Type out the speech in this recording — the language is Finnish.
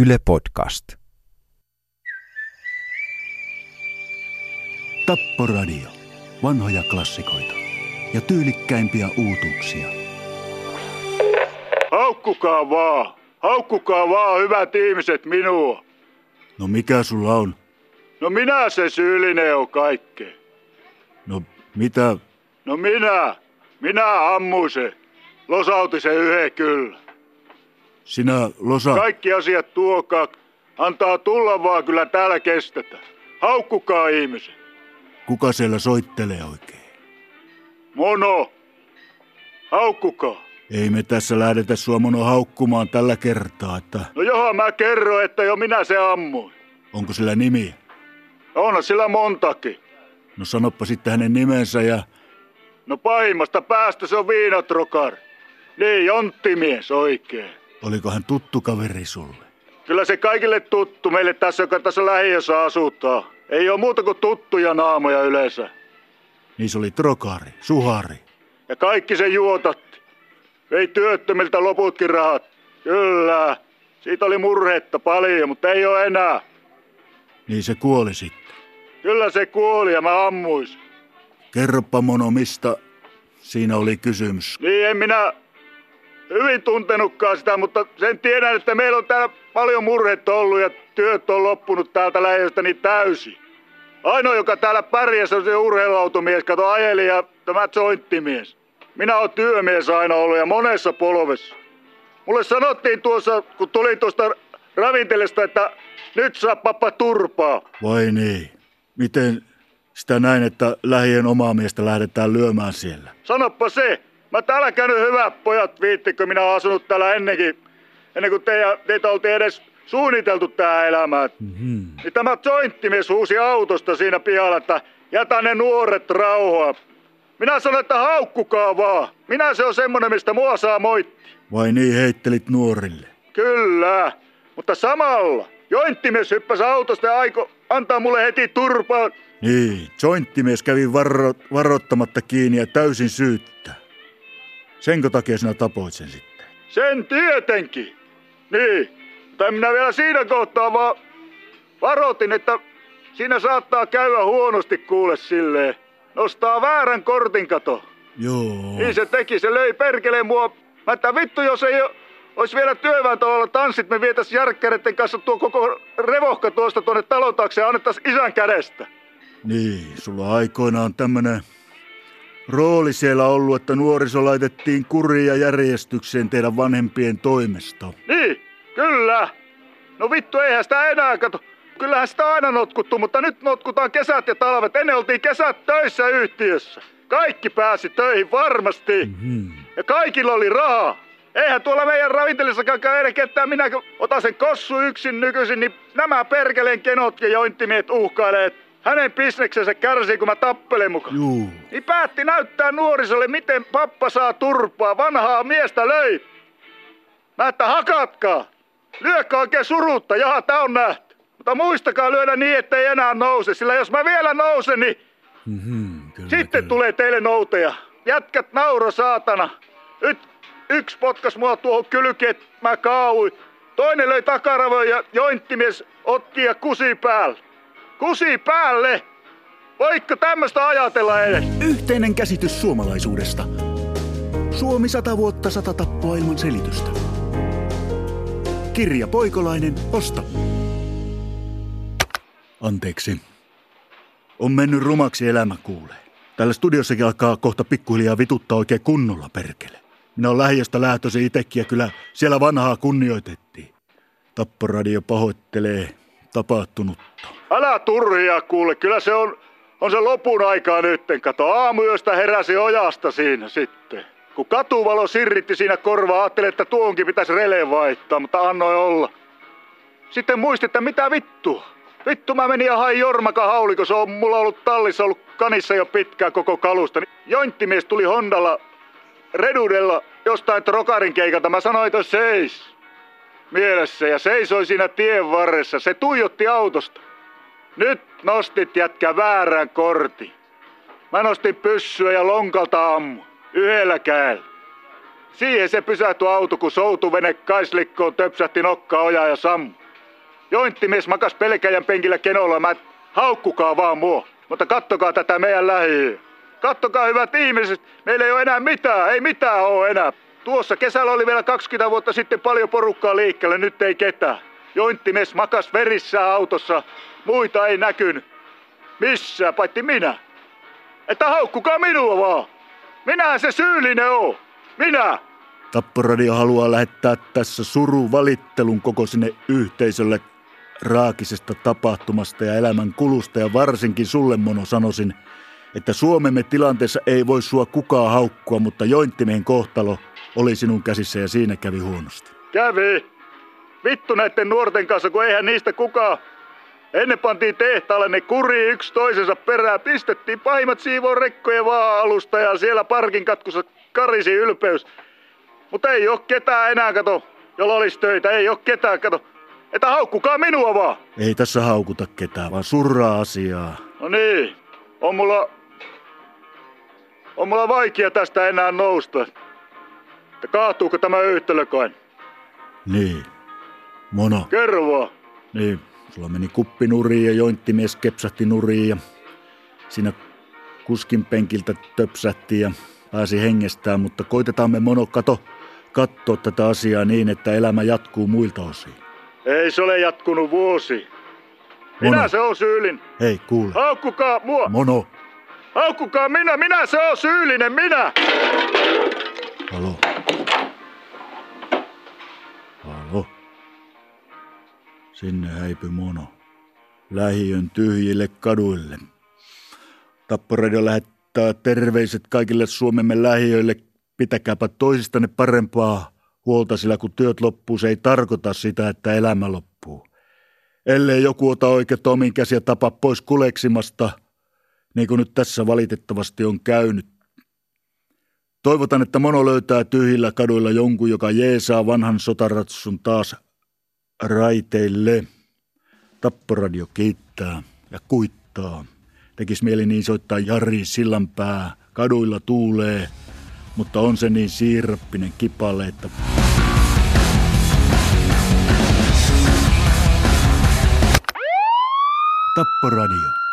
Yle Podcast. Tapporadio. Vanhoja klassikoita ja tyylikkäimpiä uutuuksia. Haukkukaa vaan. Haukkukaa vaan, hyvät ihmiset, minua. No mikä sulla on? No minä se syyllinen on kaikkeen. No mitä? No minä. Minä ammuin se. Losautin se yhden kyllä. Sinä losa... Kaikki asiat tuokaa. Antaa tulla vaan, kyllä täällä kestetään. Haukkukaa ihmiset. Kuka siellä soittelee oikein? Mono. Haukkukaa. Ei me tässä lähdetä sua mono haukkumaan tällä kertaa, että No johon mä kerron, että jo minä se ammuin. onko sillä nimi? On sillä montakin. No sanoppa sitten hänen nimensä ja No pahimmasta päästä se on viinatrokar. Niin, jonttimies oikein. Oliko hän tuttu kaveri sulle? Kyllä se kaikille tuttu meille tässä, joka tässä lähiössä asuttaa. Ei ole muuta kuin tuttuja naamoja yleensä. Niin se oli trokari, suhari. Ja kaikki se juotatti. Vei työttömiltä loputkin rahat. Kyllä. Siitä oli murhetta paljon, mutta ei ole enää. Niin se kuoli sitten. Kyllä se kuoli ja mä ammuis. Kerropa mono, mistä siinä oli kysymys. Niin en minä hyvin tuntenutkaan sitä, mutta sen tiedän, että meillä on täällä paljon murhetta ollut ja työt on loppunut täältä lähiöstä niin täysin. Ainoa, joka täällä pärjäsi, on se urheiluautomies, kato ajeli ja tämä jointtimies. Minä oon työmies aina ollut ja monessa polvessa. Mulle sanottiin tuossa, kun tuli tuosta ravintelesta, että nyt saa pappa turpaa. Vai niin? Miten sitä näin, että lähien omaa miestä lähdetään lyömään siellä? Sanoppa se. Mä täällä käynyt hyvät pojat, viittikö minä oon asunut täällä ennenkin, ennen kuin teitä, teitä oltiin edes suunniteltu tähän elämään. Mm-hmm. Niin tämä jointtimies huusi autosta siinä pihalla, että jätä ne nuoret rauhaa. Minä sanoin, että haukkukaa vaan. Minä se on semmonen, mistä mua saa moitti. Vai niin heittelit nuorille? Kyllä, mutta samalla jointtimies hyppäsi autosta ja aiko antaa mulle heti turpaan. Niin, jointtimies kävi varo, varoittamatta kiinni ja täysin syyttä. Senkö takia sinä tapoit sen sitten? Sen tietenkin. Niin, en minä vielä siinä kohtaa vaan varoitin, että siinä saattaa käydä huonosti kuule silleen. Nostaa väärän kortin kato. Joo. Niin se teki, se löi perkeleen mua. Mä että vittu, jos ei olisi vielä työväentalolla tanssit, me vietäis järkkäreiden kanssa tuo koko revohka tuosta tuonne talon taakse ja annettais isän kädestä. Niin, sulla aikoinaan tämmönen rooli siellä ollut, että nuoriso laitettiin kuriin ja järjestykseen teidän vanhempien toimesta. Niin, kyllä. No vittu, eihän sitä enää kato. Kyllähän sitä aina notkuttu, mutta nyt notkutaan kesät ja talvet. Ennen oltiin kesät töissä yhtiössä. Kaikki pääsi töihin varmasti. Hmm. Ja kaikilla oli rahaa. Eihän tuolla meidän ravintelissakaan käy ketään. Minä kun otan sen kossu yksin nykyisin, niin nämä perkeleen kenot ja jointtimiet uhkailee, että hänen bisneksensä kärsii, kun mä tappelen mukaan. Juu. Niin päätti näyttää nuorisolle, miten pappa saa turpaa. Vanhaa miestä löi. Mä että hakatkaa. Lyökää oikein surutta. Jaha, tää on nähty. Mutta muistakaa lyödä niin, ettei enää nouse. Sillä jos mä vielä nousen, niin Mm-hmm, kyllä, sitten kyllä. tulee teille nouteja. Jätkät nauro saatana. Nyt yksi potkas mua tuohon kylkeen, että mä kauin. Toinen löi takaravoja ja jointtimies otti ja kusi päälle. Kusi päälle! Voitko tämmöstä ajatella edes? Yhteinen käsitys suomalaisuudesta. Suomi sata vuotta sata tappoa ilman selitystä. Kirja Poikolainen, osta. Anteeksi. On mennyt rumaksi elämä kuulee. Täällä studiossakin alkaa kohta pikkuhiljaa vituttaa oikein kunnolla perkele. Minä olen lähiöstä lähtöisin itekin ja kyllä siellä vanhaa kunnioitettiin. Tapporadio pahoittelee tapahtunutta. Älä turhia kuule, kyllä se on, on se lopun aikaa nytten. Kato, aamuyöstä heräsi ojasta siinä sitten. Kun katuvalo sirritti siinä korvaa, ajattelin, että tuonkin pitäisi rele vaihtaa, mutta annoi olla. Sitten muistin, että mitä vittua. Vittu mä menin ja hain Jormaka haulikon, se on mulla ollut tallissa ollut kanissa jo pitkään koko kalusta. Niin Jointtimies tuli Hondalla redudella jostain trokarin keikalta. Mä sanoin, että seis mielessä ja seisoi siinä tien varressa. Se tuijotti autosta. Nyt nostit jätkä väärän kortin. Mä nostin pyssyä ja lonkalta ammu. Yhdellä kädellä. Siihen se pysähtyi auto, kun soutuvene kaislikkoon töpsähti nokka ojaa ja sammu. Jointtimies makas pelkäjän penkillä kenolla. Mä haukkukaa vaan mua. Mutta kattokaa tätä meidän lähiöä. Kattokaa hyvät ihmiset, meillä ei ole enää mitään, ei mitään ole enää. Tuossa kesällä oli vielä 20 vuotta sitten paljon porukkaa liikkeelle, nyt ei ketään. Jointtimies makas verissä autossa, muita ei näkynyt. Missä, paitsi minä. Että haukkukaa minua vaan. Minä se syyllinen on. Minä. Tapporadio haluaa lähettää tässä suru valittelun koko sinne yhteisölle raakisesta tapahtumasta ja elämän kulusta ja varsinkin sulle Mono sanoisin, että Suomemme tilanteessa ei voi sua kukaan haukkua, mutta jointtimeen kohtalo oli sinun käsissä ja siinä kävi huonosti. Kävi. Vittu näiden nuorten kanssa, kun eihän niistä kukaan. Ennen pantiin tehtaalle ne kuri yksi toisensa perään, pistettiin pahimmat siivoon rekkojen vaan-alusta ja siellä parkin katkussa karisi ylpeys. Mutta ei oo ketään enää, kato, jolla olisi töitä, ei oo ketään, kato. Että haukkukaa minua vaan. Ei tässä haukuta ketään, vaan surraa asiaa. No niin, on mulla... On mulla vaikea tästä enää nousta. Että kaatuuko tämä yhtälö kai? Niin. Mono. Kerro vaan. Niin, sulla meni kuppi nuriin ja jointtimies kepsahti nuriin ja siinä kuskin penkiltä töpsähti ja pääsi hengestään, mutta koitetaan me Mono kato katsoa tätä asiaa niin, että elämä jatkuu muilta osin. Ei se ole jatkunut vuosi. Minä Mono. se on syylin. Hei, kuule. Haukkukaa mua. Mono. Haukkukaa minä, minä se on syyllinen, minä. Halo. Halo. Sinne häipy mono. Lähiön tyhjille kaduille. Tapporadio lähettää terveiset kaikille Suomemme lähiöille. Pitäkääpä toisistanne parempaa huolta, sillä kun työt loppuu, se ei tarkoita sitä, että elämä loppuu. Ellei joku ota oikeutta omiin käsiä tapa pois kuleksimasta, niin kuin nyt tässä valitettavasti on käynyt. Toivotan, että Mono löytää tyhjillä kaduilla jonkun, joka jeesaa vanhan sotaratsun taas raiteille. Tapporadio kiittää ja kuittaa. Tekis mieli niin soittaa Jari Sillanpää. Kaduilla tuulee, mutta on se niin siirappinen kipale, että... Tapporadio.